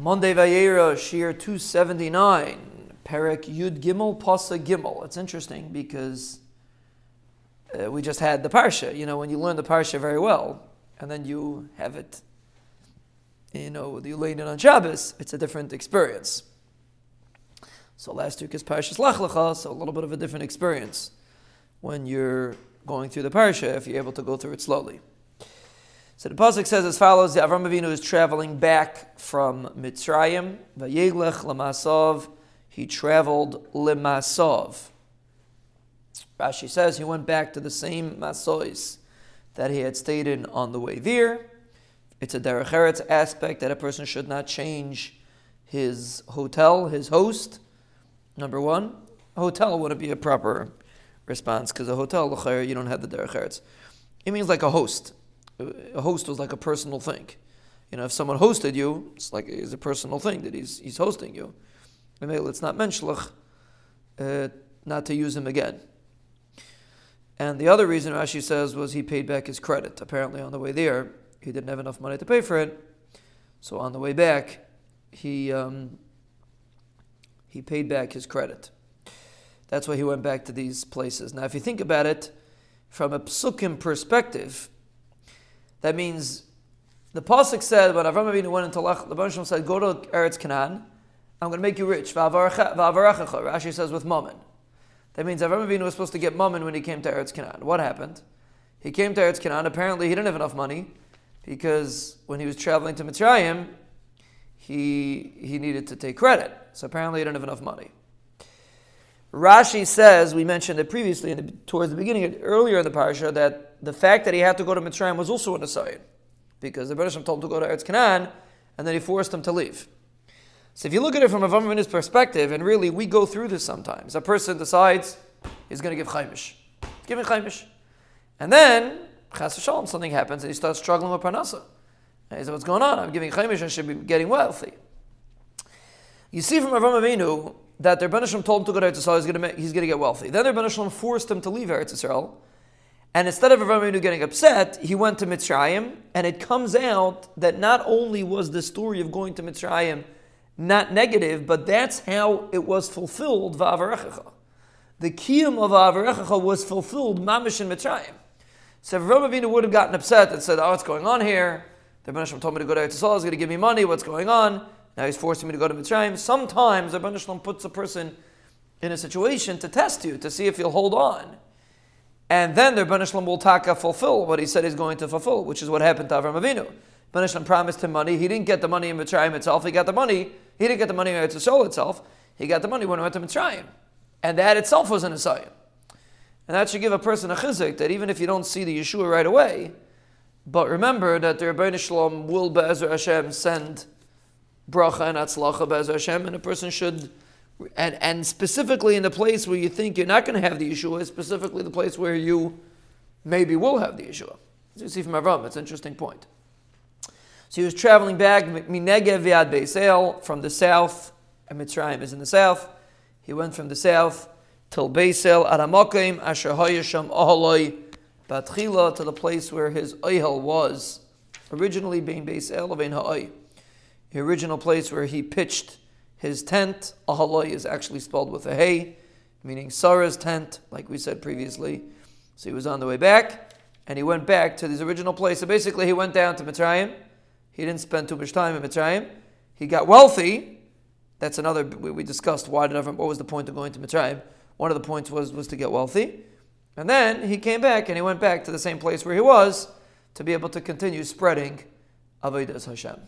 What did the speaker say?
Monday Vayera, Shiur 279, Perek Yud Gimel, Pasuk Gimel. It's interesting because uh, we just had the Parsha. You know, when you learn the Parsha very well, and then you have it, you know, you learn it on Shabbos, it's a different experience. So last week is Parshas Lech Lecha, so a little bit of a different experience when you're going through the Parsha, if you're able to go through it slowly. So the pasuk says as follows: the Avram Avinu is traveling back from Mitzrayim. Vayelech lemasov. He traveled lemasov. Rashi says he went back to the same masois that he had stayed in on the way there. It's a derech eretz aspect that a person should not change his hotel, his host. Number one, a hotel wouldn't be a proper response because a hotel, you don't have the derech eretz. It means like a host a host was like a personal thing. You know, if someone hosted you, it's like it's a personal thing that he's he's hosting you. And it's not menschlich uh, not to use him again. And the other reason Rashi says was he paid back his credit. Apparently, on the way there, he didn't have enough money to pay for it. So on the way back, he um, he paid back his credit. That's why he went back to these places. Now, if you think about it from a psukim perspective, that means the pasuk said when Avram Avinu went into Lech, the Baruch said, "Go to Eretz Canaan. I'm going to make you rich." Rashi says with mammon. That means Avram Avinu was supposed to get mammon when he came to Eretz Canaan. What happened? He came to Eretz Canaan. Apparently, he didn't have enough money because when he was traveling to Mitzrayim, he he needed to take credit. So apparently, he didn't have enough money. Rashi says, we mentioned it previously the, towards the beginning, earlier in the parsha, that the fact that he had to go to Mitzrayim was also an aside, because the British told him to go to Eretz Canaan, and then he forced him to leave. So if you look at it from Avram Avinu's perspective, and really we go through this sometimes, a person decides he's going to give chomesh, giving chomesh, and then chas v'shalom, something happens, and he starts struggling with parnasa. He says, "What's going on? I'm giving chomesh. I should be getting wealthy." You see from Avram Avinu that the Rebbeinu told him to go to Eretz Yisrael, he's going to, he's going to get wealthy. Then the Rebbeinu forced him to leave Eretz Yisrael, and instead of Avram getting upset, he went to Mitzrayim, and it comes out that not only was the story of going to Mitzrayim not negative, but that's how it was fulfilled, Va'avarechecha. The kiyum of Va'avarechecha was fulfilled, mamish in Mitzrayim. So if Avram would have gotten upset and said, oh, what's going on here? The Rebbeinu told me to go to Eretz Yisrael, he's going to give me money, what's going on? Now he's forcing me to go to Mitzrayim. Sometimes the Rebbeinu puts a person in a situation to test you, to see if you'll hold on. And then the Rebbeinu will taka fulfill what he said he's going to fulfill, which is what happened to Avram Avinu. Rebbeinu promised him money. He didn't get the money in Mitzrayim itself. He got the money. He didn't get the money in Eretz itself. He got the money when he went to Mitzrayim. And that itself was an Asayim. And that should give a person a chizik that even if you don't see the Yeshua right away, but remember that the Rebbeinu Shalom will, Be'ezer Hashem, send bracha and atzlacha bez Hashem, and a person should, and, and specifically in the place where you think you're not going to have the Yeshua, specifically the place where you maybe will have the Yeshua. As you see from Avram, it's an interesting point. So he was traveling back, Minegev Viad Beisel, from the south, and Mitzrayim is in the south. He went from the south till Beisel, Aramokim, Asher Hayasham Oholoi, Batchila, to the place where his Oyhel was, originally being Beisel of Ein Ha'oy the original place where he pitched his tent. Ahaloi is actually spelled with a hey, meaning Sarah's tent, like we said previously. So he was on the way back, and he went back to his original place. So basically, he went down to Mitzrayim. He didn't spend too much time in Mitzrayim. He got wealthy. That's another. We discussed why did what was the point of going to Mitzrayim. One of the points was was to get wealthy, and then he came back and he went back to the same place where he was to be able to continue spreading Avodas Hashem.